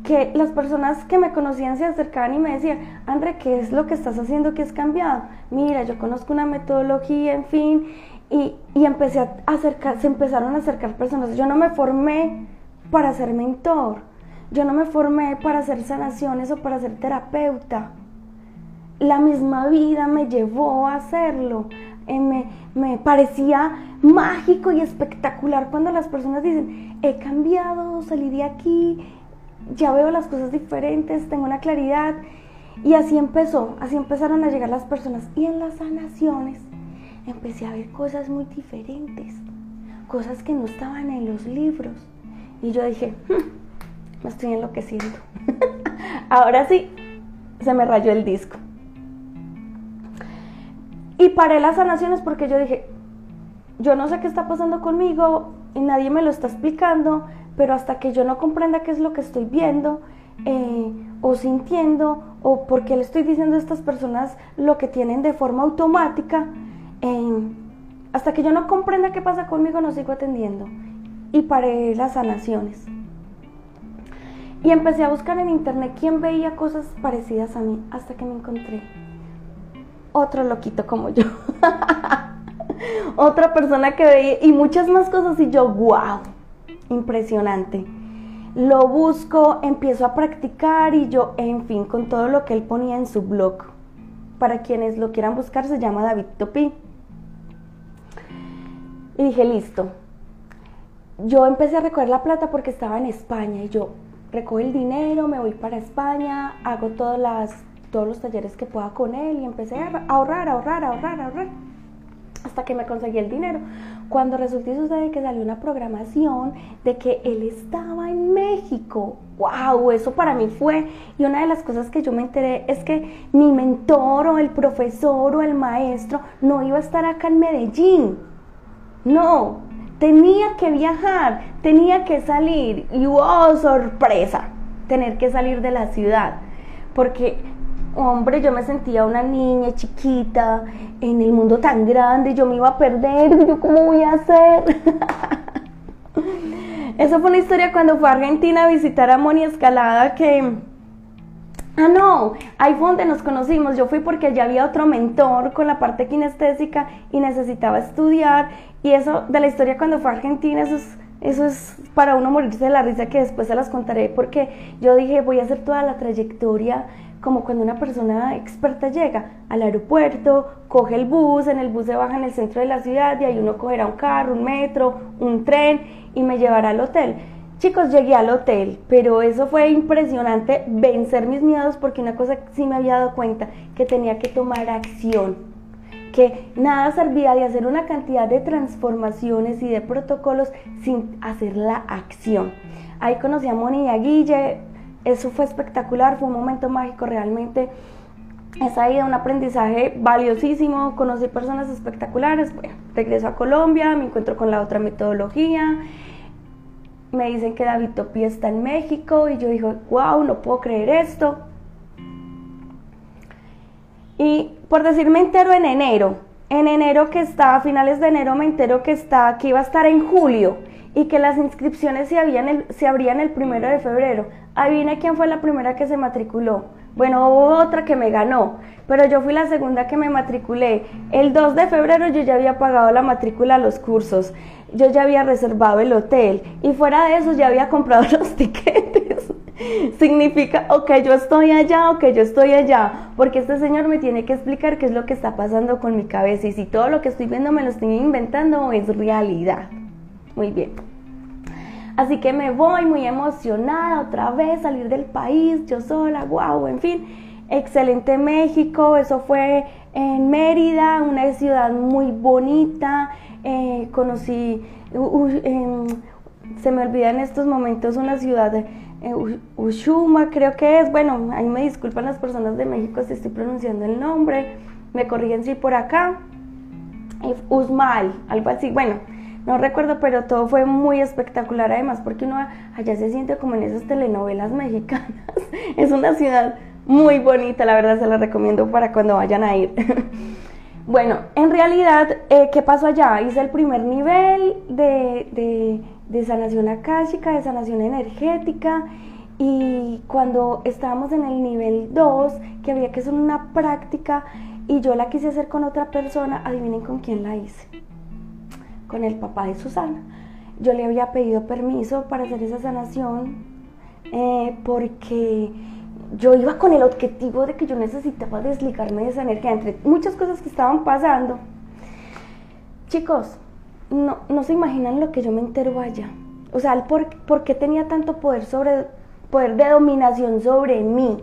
que las personas que me conocían se acercaban y me decían, André, ¿qué es lo que estás haciendo que has cambiado? Mira, yo conozco una metodología, en fin, y, empecé a acercar, se empezaron a acercar personas. Yo no me formé para ser mentor, yo no me formé para hacer sanaciones o para ser terapeuta. La misma vida me llevó a hacerlo. Eh, me, parecía mágico y espectacular cuando las personas dicen, he cambiado, salí de aquí, ya veo las cosas diferentes, tengo una claridad. Y así empezó, así empezaron a llegar las personas. Y en las sanaciones empecé a ver cosas muy diferentes, cosas que no estaban en los libros. Y yo dije, hmm, me estoy enloqueciendo. Ahora sí, se me rayó el disco. Y paré las sanaciones porque yo dije, yo no sé qué está pasando conmigo y nadie me lo está explicando, pero hasta que yo no comprenda qué es lo que estoy viendo eh, o sintiendo o por qué le estoy diciendo a estas personas lo que tienen de forma automática, hasta que yo no comprenda qué pasa conmigo, no sigo atendiendo. Y paré las sanaciones. Y empecé a buscar en internet quién veía cosas parecidas a mí, hasta que me encontré otro loquito como yo. Otra persona que veía y muchas más cosas y yo, wow, impresionante. Lo busco, empiezo a practicar y yo, en fin, con todo lo que él ponía en su blog. Para quienes lo quieran buscar, se llama David Topi. Y dije, listo. Yo empecé a recoger la plata porque estaba en España y yo, recojo el dinero, me voy para España, hago todas las, todos los talleres que pueda con él y empecé a ahorrar, ahorrar, ahorrar, ahorrar, hasta que me conseguí el dinero. Cuando resulta y sucede que salió una programación de que él estaba en México. ¡Wow! Eso para mí fue. Y una de las cosas que yo me enteré es que mi mentor o el profesor o el maestro no iba a estar acá en Medellín. No, tenía que viajar, tenía que salir. Y ¡wow! Sorpresa, tener que salir de la ciudad. Porque hombre, yo me sentía una niña chiquita en el mundo tan grande, yo me iba a perder, yo cómo voy a hacer. Eso fue una historia cuando fue a Argentina a visitar a Moni Escalada que... Ah, no, ahí fue donde nos conocimos. Yo fui porque ya había otro mentor con la parte kinestésica y necesitaba estudiar. Y eso de la historia cuando fue a Argentina, eso es, eso es para uno morirse de la risa que después se las contaré porque yo dije voy a hacer toda la trayectoria como cuando una persona experta llega al aeropuerto, coge el bus, en el bus se baja en el centro de la ciudad y ahí uno cogerá un carro, un metro, un tren y me llevará al hotel. Chicos, llegué al hotel, pero eso fue impresionante vencer mis miedos porque una cosa sí me había dado cuenta, que tenía que tomar acción, que nada servía de hacer una cantidad de transformaciones y de protocolos sin hacer la acción. Ahí conocí a Moni y a Guille, eso fue espectacular, fue un momento mágico realmente. Esa ida, un aprendizaje valiosísimo, conocí personas espectaculares. Bueno, regreso a Colombia, me encuentro con la otra metodología. Me dicen que David Topi está en México y yo digo, wow, no puedo creer esto. Y por decir, me entero en enero. En enero que está, a finales de enero me entero que está, que iba a estar en julio y que las inscripciones se, habían se abrían el primero de febrero. Adivine quién fue la primera que se matriculó. Bueno, hubo otra que me ganó, pero yo fui la segunda que me matriculé. El 2 de febrero yo ya había pagado la matrícula a los cursos, yo ya había reservado el hotel y fuera de eso ya había comprado los tiquetes. Significa, ok, yo estoy allá, ok, yo estoy allá, porque este señor me tiene que explicar qué es lo que está pasando con mi cabeza y si todo lo que estoy viendo me lo estoy inventando o es realidad. Muy bien. Así que me voy muy emocionada otra vez, salir del país, yo sola, wow, en fin. Excelente México, eso fue en Mérida, una ciudad muy bonita. Eh, conocí, se me olvida en estos momentos una ciudad, de eh, Ushuma creo que es, bueno, ahí me disculpan las personas de México si estoy pronunciando el nombre, me corrigen si por acá. Usmal, algo así, bueno, no recuerdo, pero todo fue muy espectacular además porque uno allá se siente como en esas telenovelas mexicanas. es una ciudad muy bonita, la verdad se la recomiendo para cuando vayan a ir. bueno, en realidad, eh, ¿qué pasó allá? Hice el primer nivel de, de, de sanación akáshica, de sanación energética. Y cuando estábamos en el nivel 2, que había que hacer una práctica y yo la quise hacer con otra persona, adivinen con quién la hice con el papá de Susana. Yo le había pedido permiso para hacer esa sanación eh, porque yo iba con el objetivo de que yo necesitaba desligarme de esa energía, entre muchas cosas que estaban pasando. Chicos, no, no se imaginan lo que yo me entero allá. O sea, por, por qué tenía tanto poder, sobre, poder de dominación sobre mí.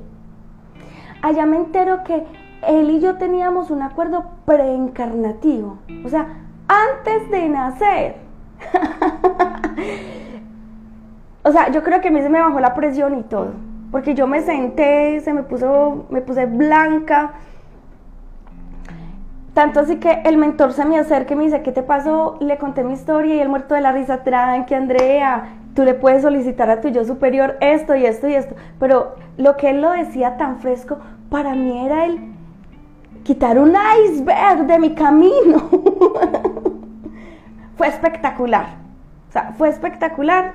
Allá me entero que él y yo teníamos un acuerdo preencarnativo. O sea, antes de nacer. o sea, yo creo que a mí se me bajó la presión y todo. Porque yo me senté, se me puso, me puse blanca. Tanto así que el mentor se me acerca y me dice, ¿qué te pasó? Le conté mi historia y él muerto de la risa, tranqui, Andrea, tú le puedes solicitar a tu yo superior esto y esto y esto. Pero lo que él lo decía tan fresco, para mí era el quitar un iceberg de mi camino. fue espectacular. O sea, fue espectacular.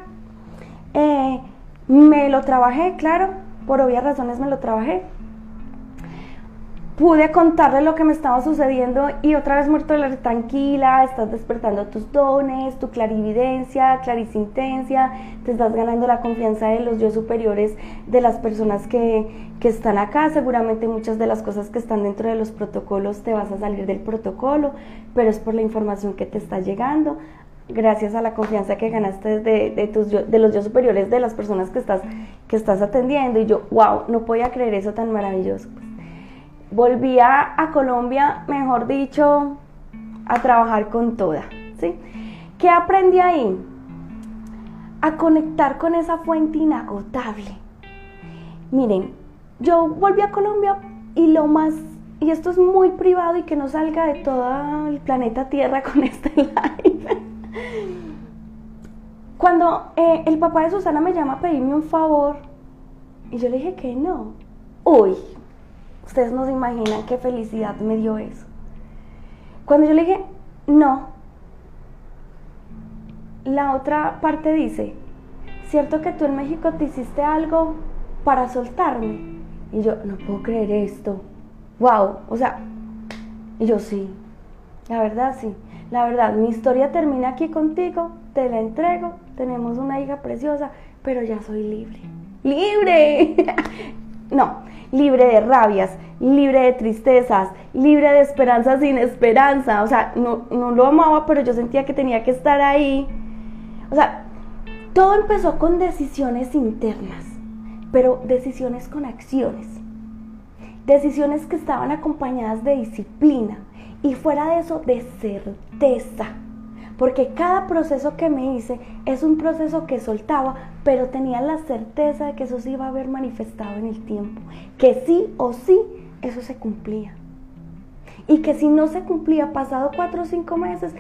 Eh, me lo trabajé, claro, por obvias razones me lo trabajé. Pude contarle lo que me estaba sucediendo y otra vez muerto de la tranquila, estás despertando tus dones, tu clarividencia, clarisintencia, te estás ganando la confianza de los yo superiores de las personas que, que están acá. Seguramente muchas de las cosas que están dentro de los protocolos te vas a salir del protocolo, pero es por la información que te está llegando. gracias a la confianza que ganaste de, de, tus, de los yo superiores de las personas que estás, que estás atendiendo. Y yo, wow, no podía creer eso tan maravilloso. Volví a, a Colombia, mejor dicho, a trabajar con toda. ¿sí? ¿Qué aprendí ahí? A conectar con esa fuente inagotable. Miren, yo volví a Colombia y lo más, y esto es muy privado y que no salga de todo el planeta Tierra con este live. Cuando eh, el papá de Susana me llama a pedirme un favor, y yo le dije que no. Uy, ustedes no se imaginan qué felicidad me dio eso. Cuando yo le dije, no, la otra parte dice, ¿cierto que tú en México te hiciste algo para soltarme? Y yo, no puedo creer esto. Wow, o sea, y yo sí, la verdad sí. La verdad, mi historia termina aquí contigo, te la entrego, tenemos una hija preciosa, pero ya soy libre. ¡Libre! no, libre de rabias, libre de tristezas, libre de esperanza sin esperanza. O sea, no, no lo amaba, pero yo sentía que tenía que estar ahí. O sea, todo empezó con decisiones internas, pero decisiones con acciones. Decisiones que estaban acompañadas de disciplina y fuera de eso de certeza. Porque cada proceso que me hice es un proceso que soltaba, pero tenía la certeza de que eso se iba a ver manifestado en el tiempo. Que sí o sí, eso se cumplía. Y que si no se cumplía pasado cuatro o cinco meses,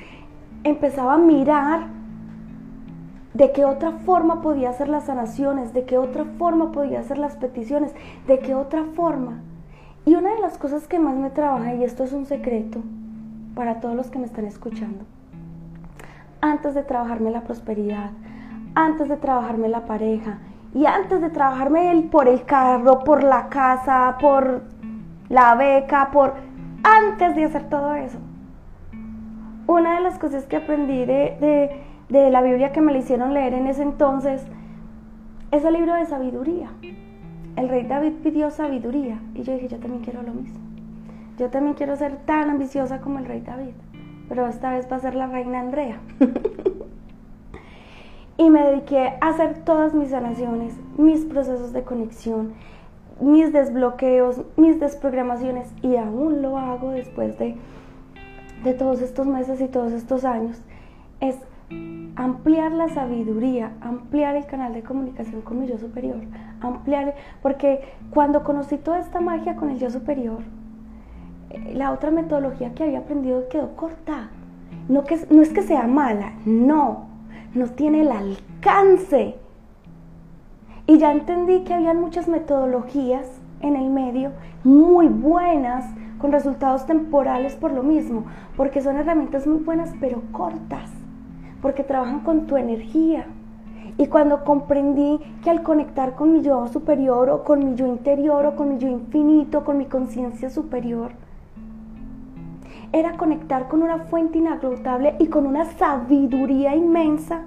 empezaba a mirar de qué otra forma podía hacer las sanaciones, de qué otra forma podía hacer las peticiones, de qué otra forma. Y una de las cosas que más me trabaja, y esto es un secreto para todos los que me están escuchando, antes de trabajarme la prosperidad, antes de trabajarme la pareja y antes de trabajarme el, por el carro, por la casa, por la beca, por antes de hacer todo eso. Una de las cosas que aprendí de, de la Biblia que me le hicieron leer en ese entonces es el libro de sabiduría. El rey David pidió sabiduría y yo dije, yo también quiero lo mismo. Yo también quiero ser tan ambiciosa como el rey David pero esta vez va a ser la reina Andrea. y me dediqué a hacer todas mis sanaciones, mis procesos de conexión, mis desbloqueos, mis desprogramaciones y aún lo hago después de, de todos estos meses y todos estos años. Es ampliar la sabiduría, ampliar el canal de comunicación con mi yo superior, ampliar, porque cuando conocí toda esta magia con el yo superior, la otra metodología que había aprendido quedó corta. No, que, no es que sea mala, no, no tiene el alcance. Y ya entendí que había muchas metodologías en el medio muy buenas, con resultados temporales por lo mismo, porque son herramientas muy buenas pero cortas, porque trabajan con tu energía. Y cuando comprendí que al conectar con mi yo superior o con mi yo interior o con mi yo infinito, con mi conciencia superior, era conectar con una fuente inagotable y con una sabiduría inmensa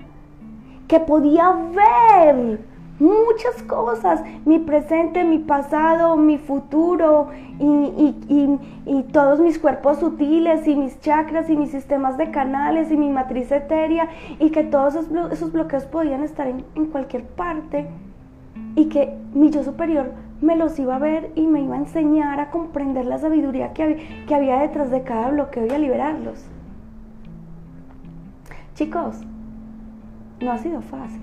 que podía ver muchas cosas, mi presente, mi pasado, mi futuro y, todos mis cuerpos sutiles y mis chakras y mis sistemas de canales y mi matriz etérea y que todos esos, bloqueos podían estar en, en cualquier parte y que mi yo superior me los iba a ver y me iba a enseñar a comprender la sabiduría que había, que había detrás de cada bloqueo y a liberarlos. Chicos, no ha sido fácil.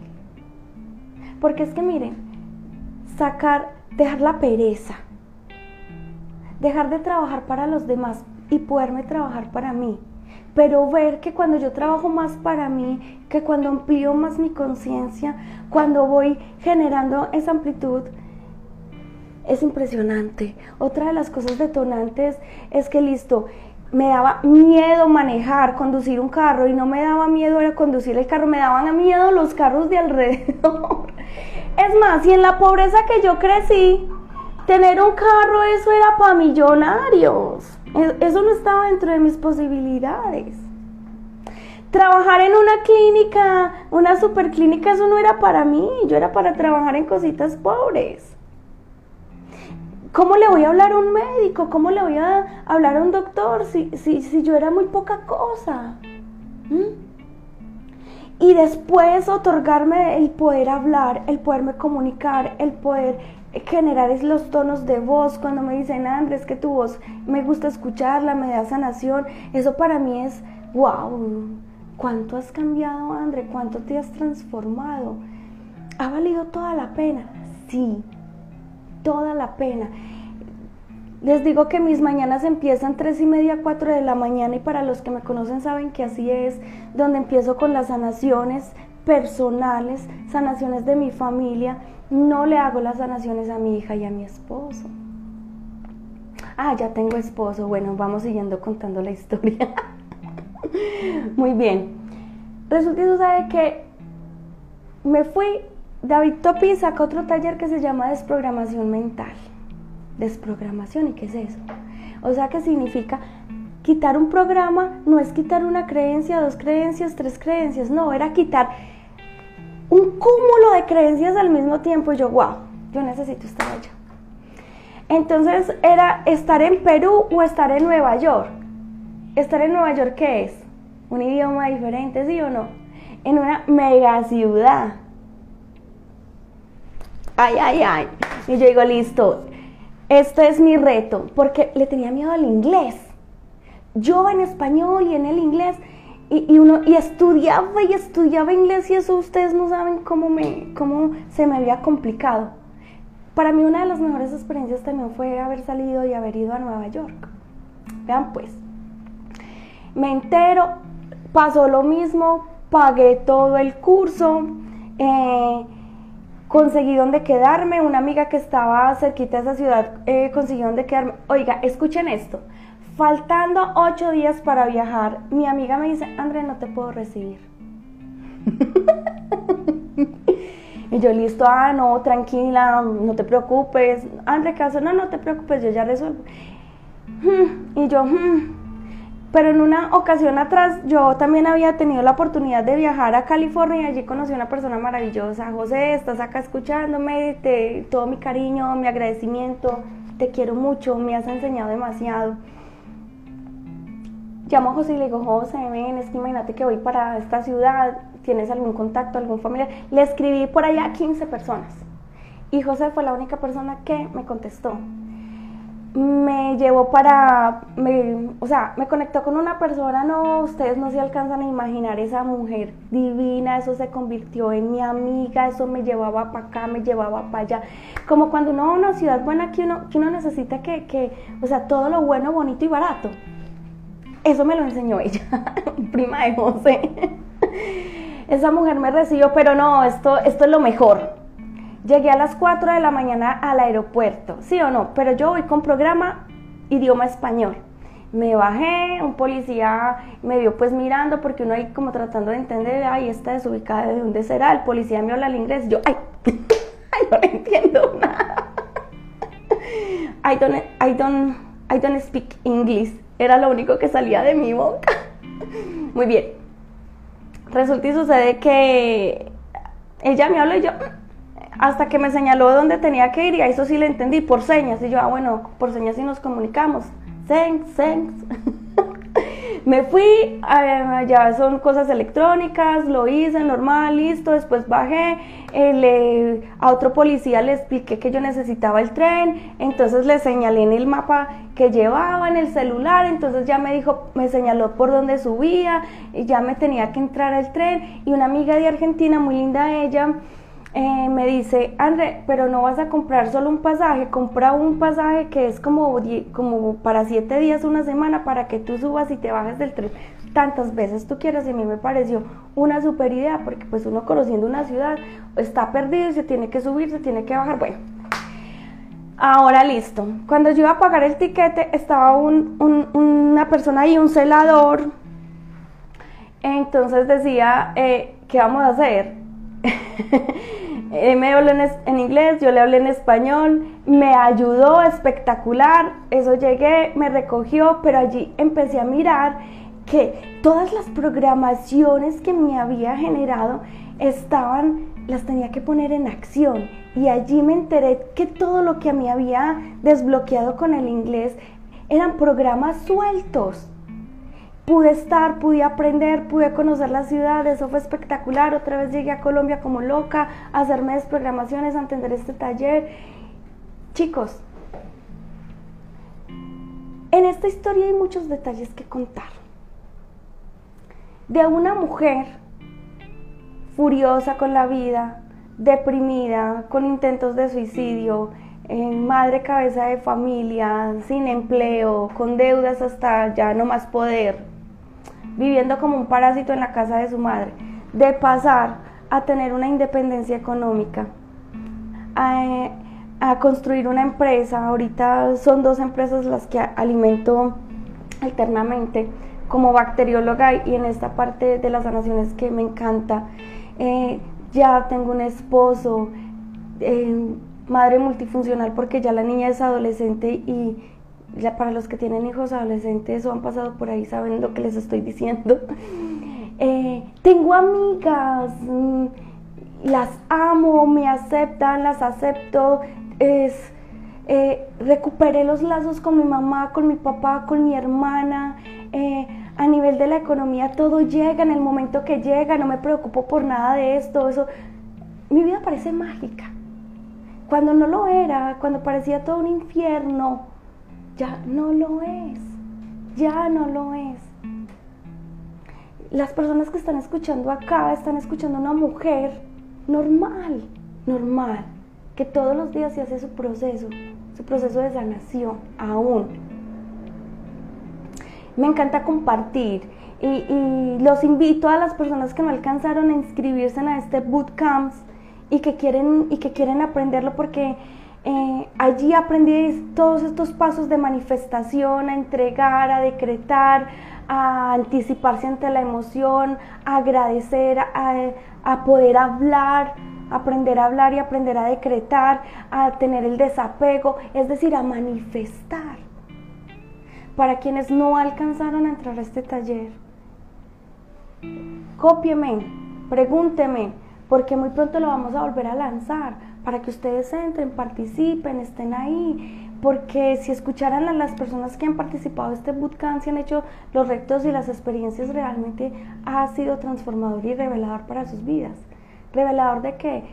Porque es que miren, sacar, dejar la pereza, dejar de trabajar para los demás y poderme trabajar para mí. Pero ver que cuando yo trabajo más para mí, que cuando amplío más mi conciencia, cuando voy generando esa amplitud, es impresionante. Otra de las cosas detonantes es que listo, me daba miedo manejar, conducir un carro y no me daba miedo conducir el carro, me daban miedo los carros de alrededor. Es más, y en la pobreza que yo crecí, tener un carro eso era para millonarios. E, eso no estaba dentro de mis posibilidades. Trabajar en una clínica, una superclínica, eso no era para mí, yo era para trabajar en cositas pobres. ¿Cómo le voy a hablar a un médico? ¿Cómo le voy a hablar a un doctor si, si, si yo era muy poca cosa? ¿Mm? y después otorgarme el poder hablar, el poderme comunicar, el poder generar los tonos de voz cuando me dicen Andrés que tu voz me gusta escucharla, me da sanación, eso para mí es wow, cuánto has cambiado André, cuánto te has transformado, ha valido toda la pena, sí, toda la pena. Les digo que mis mañanas empiezan tres y media, cuatro de la mañana y para los que me conocen saben que así es, donde empiezo con las sanaciones personales, sanaciones de mi familia. No le hago las sanaciones a mi hija y a mi esposo. Ah, ya tengo esposo. Bueno, vamos siguiendo contando la historia. Muy bien. Resulta y sucede que me fui, David Topi sacó otro taller que se llama desprogramación mental desprogramación. ¿Y qué es eso? O sea, que significa quitar un programa no es quitar una creencia, dos creencias, tres creencias, no, era quitar un cúmulo de creencias al mismo tiempo. Yo, wow, yo necesito estar allá. Entonces era estar en Perú o estar en Nueva York. Estar en Nueva York, ¿qué es? Un idioma diferente, ¿sí o no? En una mega ciudad. Ay, ay, ay. Y yo digo, listo, este es mi reto, porque le tenía miedo al inglés. Yo en español y en el inglés, y, uno, y estudiaba y estudiaba inglés, y eso ustedes no saben cómo, me, cómo se me había complicado. Para mí una de las mejores experiencias también fue haber salido y haber ido a Nueva York. Vean pues, me entero, pasó lo mismo, pagué todo el curso. Eh, conseguí donde quedarme, una amiga que estaba cerquita de esa ciudad eh, consiguió donde quedarme. Oiga, escuchen esto, faltando ocho días para viajar, mi amiga me dice, André, no te puedo recibir. y yo, listo, ah, no, tranquila, no te preocupes. André, ¿qué haces? No, no te preocupes, yo ya resuelvo. y yo, hmm, pero en una ocasión atrás yo también había tenido la oportunidad de viajar a California y allí conocí a una persona maravillosa. José, estás acá escuchándome, te, todo mi cariño, mi agradecimiento, te quiero mucho, me has enseñado demasiado. Llamo a José y le digo, José, ven, es que imagínate que voy para esta ciudad, ¿tienes algún contacto, algún familiar? Le escribí por allá a 15 personas y José fue la única persona que me contestó me llevó para, o sea, me conectó con una persona, no, ustedes no se alcanzan a imaginar esa mujer divina, eso se convirtió en mi amiga, eso me llevaba para acá, me llevaba para allá, como cuando uno va a una ciudad buena que uno, que uno necesita que, que, o sea, todo lo bueno, bonito y barato. Eso me lo enseñó ella, prima de José. Esa mujer me recibió, pero no, esto, esto es lo mejor Llegué a las 4 de la mañana al aeropuerto, sí o no, pero yo voy con programa idioma español. Me bajé, un policía me vio pues mirando porque uno ahí como tratando de entender, ay, esta desubicada, ¿de dónde será? El policía me habla el inglés, yo, ay, no entiendo nada. I don't, I don't, I don't speak English. Era lo único que salía de mi boca. Muy bien. Resulta y sucede que ella me habla y yo, hasta que me señaló dónde tenía que ir y a eso sí le entendí por señas y yo, ah, bueno, por señas sí nos comunicamos. Thanks, thanks. me fui, eh, ya son cosas electrónicas, lo hice normal, listo, después bajé, eh, a otro policía le expliqué que yo necesitaba el tren, entonces le señalé en el mapa que llevaba en el celular, entonces ya me dijo, me señaló por dónde subía, y ya me tenía que entrar al tren y una amiga de Argentina, muy linda ella, eh, me dice, André, pero no vas a comprar solo un pasaje, compra un pasaje que es como, como para siete días, una semana, para que tú subas y te bajes del tren tantas veces tú quieras y a mí me pareció una super idea porque pues uno conociendo una ciudad está perdido y se tiene que subir, se tiene que bajar, bueno. Ahora listo, cuando yo iba a pagar el tiquete estaba una persona ahí, un celador, entonces decía, eh, ¿qué vamos a hacer? Eh, me habló en, inglés, yo le hablé en español, me ayudó espectacular, eso llegué, me recogió, pero allí empecé a mirar que todas las programaciones que me había generado estaban, las tenía que poner en acción. Y allí me enteré que todo lo que me había desbloqueado con el inglés eran programas sueltos pude estar, pude aprender, pude conocer la ciudad, eso fue espectacular. Otra vez llegué a Colombia como loca, a hacerme desprogramaciones, a entender este taller. Chicos, en esta historia hay muchos detalles que contar. De una mujer furiosa con la vida, deprimida, con intentos de suicidio, eh, madre cabeza de familia, sin empleo, con deudas hasta ya no más poder, viviendo como un parásito en la casa de su madre, de pasar a tener una independencia económica, a, construir una empresa, ahorita son dos empresas las que alimento alternamente como bacterióloga y en esta parte de las sanaciones que me encanta. Eh, ya tengo un esposo, eh, madre multifuncional porque ya la niña es adolescente y para los que tienen hijos adolescentes o han pasado por ahí saben lo que les estoy diciendo. Eh, tengo amigas, mm, las amo, me aceptan, las acepto, es, eh, recuperé los lazos con mi mamá, con mi papá, con mi hermana. a nivel de la economía todo llega en el momento que llega, no me preocupo por nada de esto, eso. Mi vida parece mágica. Cuando no lo era, cuando parecía todo un infierno, ya no lo es. Ya no lo es. Las personas que están escuchando acá están escuchando a una mujer normal, normal, que todos los días se hace su proceso, su proceso de sanación, aún. Me encanta compartir y, los invito a las personas que no alcanzaron a inscribirse en este bootcamps y que quieren, y que quieren aprenderlo porque eh, allí aprendí todos estos pasos de manifestación, a entregar, a decretar, a anticiparse ante la emoción, a agradecer, a, a poder hablar, aprender a hablar y aprender a decretar, a tener el desapego, es decir, a manifestar. Para quienes no alcanzaron a entrar a este taller, cópieme, pregúnteme, porque muy pronto lo vamos a volver a lanzar para que ustedes entren, participen, estén ahí, porque si escucharan a las personas que han participado de este bootcamp, si han hecho los retos y las experiencias, realmente ha sido transformador y revelador para sus vidas. Revelador de que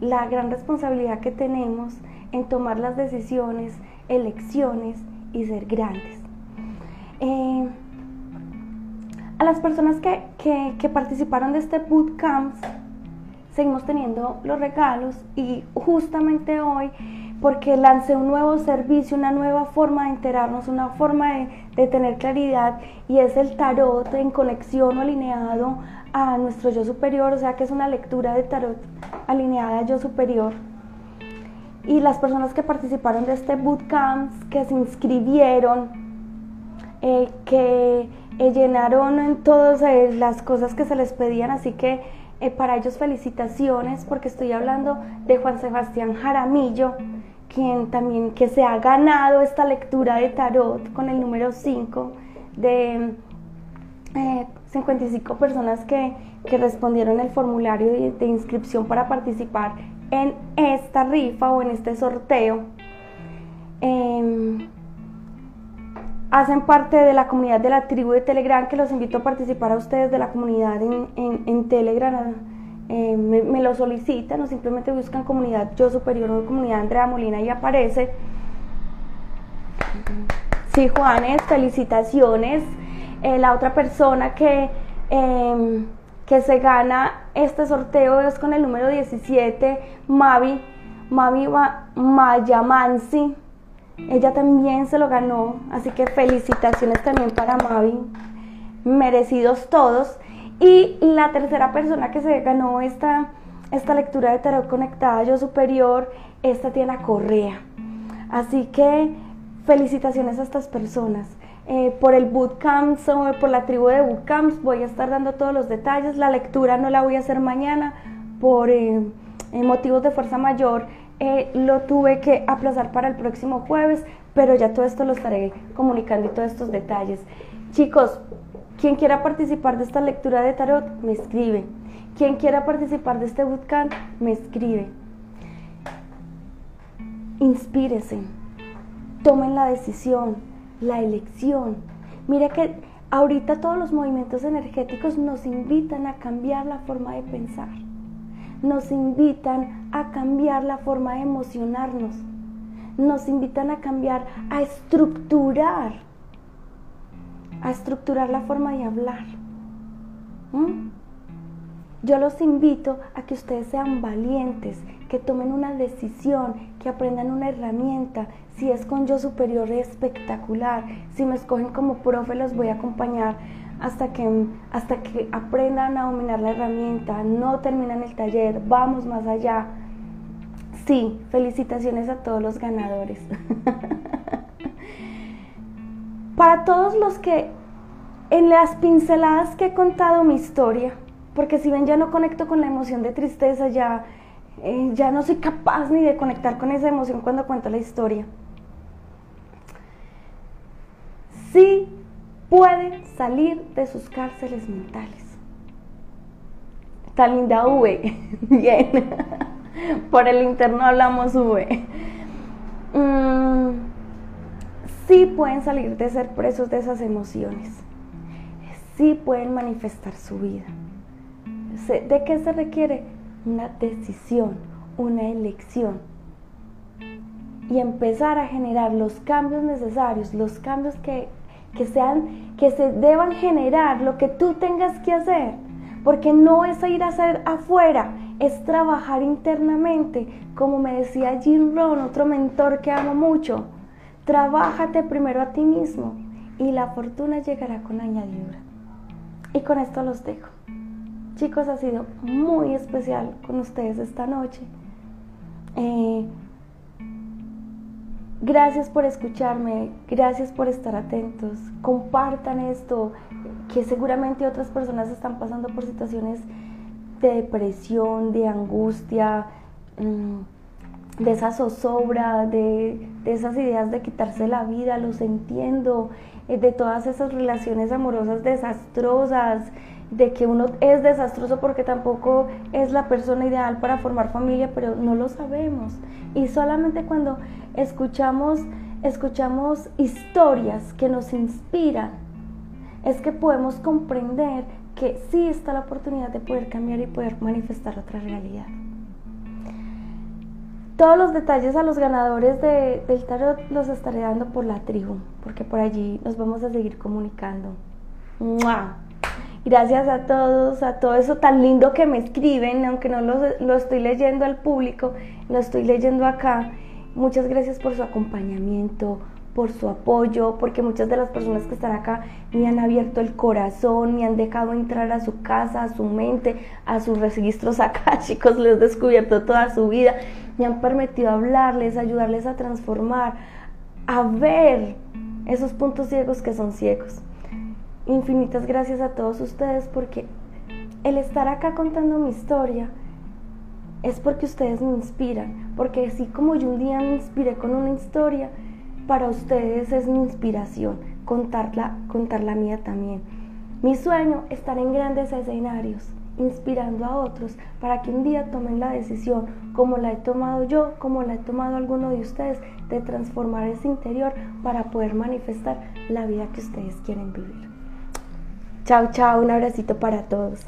la gran responsabilidad que tenemos en tomar las decisiones, elecciones y ser grandes. Eh, a las personas que, que, que participaron de este bootcamp, seguimos teniendo los regalos y justamente hoy porque lancé un nuevo servicio, una nueva forma de enterarnos, una forma de, tener claridad y es el tarot en conexión o alineado a nuestro yo superior, o sea que es una lectura de tarot alineada a yo superior. Y las personas que participaron de este bootcamp, que se inscribieron, eh, que eh, llenaron en todas eh, las cosas que se les pedían, así que eh, para ellos felicitaciones porque estoy hablando de Juan Sebastián Jaramillo, quien también que se ha ganado esta lectura de tarot con el número 5 de 55 eh, personas que, que, respondieron el formulario de, inscripción para participar en esta rifa o en este sorteo. Em, hacen parte de la comunidad de la tribu de Telegram, que los invito a participar a ustedes de la comunidad en, Telegram. Eh, me, lo solicitan o simplemente buscan comunidad Yo Superior o comunidad Andrea Molina y aparece. Sí, Juanes, felicitaciones. Eh, la otra persona que, em, que se gana este sorteo es con el número 17, Mavi, Mavi Mayamansi. Ella también se lo ganó, así que felicitaciones también para Mavi, merecidos todos. Y la tercera persona que se ganó esta, esta lectura de tarot conectada yo superior es Tatiana Correa. Así que felicitaciones a estas personas. Eh, por el bootcamp, por la tribu de bootcamps, voy a estar dando todos los detalles. La lectura no la voy a hacer mañana por eh, motivos de fuerza mayor eh, lo tuve que aplazar para el próximo jueves, pero ya todo esto lo estaré comunicando y todos estos detalles. Chicos, quien quiera participar de esta lectura de tarot, me escribe. Quien quiera participar de este bootcamp, me escribe. Inspírese, tomen la decisión, la elección. Mire que ahorita todos los movimientos energéticos nos invitan a cambiar la forma de pensar, nos invitan a cambiar la forma de emocionarnos, nos invitan a cambiar, a estructurar, a estructurar la forma de hablar. ¿Mm? Yo los invito a que ustedes sean valientes, que tomen una decisión, que aprendan una herramienta. Si es con yo superior es espectacular. Si me escogen como profe los voy a acompañar hasta que, hasta que aprendan a dominar la herramienta. No terminan el taller, vamos más allá. Sí, felicitaciones a todos los ganadores. Para todos los que en las pinceladas que he contado mi historia, porque si ven ya no conecto con la emoción de tristeza, ya, eh, ya no soy capaz ni de conectar con esa emoción cuando cuento la historia. Sí pueden salir de sus cárceles mentales. Tan linda V. Bien. Por el interno hablamos V. Mm, sí pueden salir de ser presos de esas emociones. Sí pueden manifestar su vida. ¿De qué se requiere? Una decisión, una elección. Y empezar a generar los cambios necesarios, los cambios que, sean, que se deban generar, lo que tú tengas que hacer. Porque no es ir a hacer afuera, es trabajar internamente. Como me decía Jim Rohn, otro mentor que amo mucho. Trabájate primero a ti mismo y la fortuna llegará con añadidura. Y con esto los dejo. Chicos, ha sido muy especial con ustedes esta noche. Eh, gracias por escucharme, gracias por estar atentos. Compartan esto, que seguramente otras personas están pasando por situaciones de depresión, de angustia, mm, de esa zozobra, de, de, esas ideas de quitarse la vida, los entiendo, eh, de todas esas relaciones amorosas desastrosas, de que uno es desastroso porque tampoco es la persona ideal para formar familia, pero no lo sabemos. Y solamente cuando escuchamos, escuchamos historias que nos inspiran, es que podemos comprender que sí está la oportunidad de poder cambiar y poder manifestar otra realidad. Todos los detalles a los ganadores de, del tarot los estaré dando por la tribu, porque por allí nos vamos a seguir comunicando. Gracias a todos, a todo eso tan lindo que me escriben, aunque no lo, lo, estoy leyendo al público, lo estoy leyendo acá. Muchas gracias por su acompañamiento, por su apoyo, porque muchas de las personas que están acá me han abierto el corazón, me han dejado entrar a su casa, a su mente, a sus registros acá, chicos, les he descubierto toda su vida, me han permitido hablarles, ayudarles a transformar, a ver esos puntos ciegos que son ciegos infinitas gracias a todos ustedes porque el estar acá contando mi historia es porque ustedes me inspiran, porque así como yo un día me inspiré con una historia, para ustedes es mi inspiración, contarla, contar la mía también. Mi sueño es estar en grandes escenarios, inspirando a otros para que un día tomen la decisión, como la he tomado yo, como la he tomado alguno de ustedes, de transformar ese interior para poder manifestar la vida que ustedes quieren vivir. Chao, chao, un abracito para todos.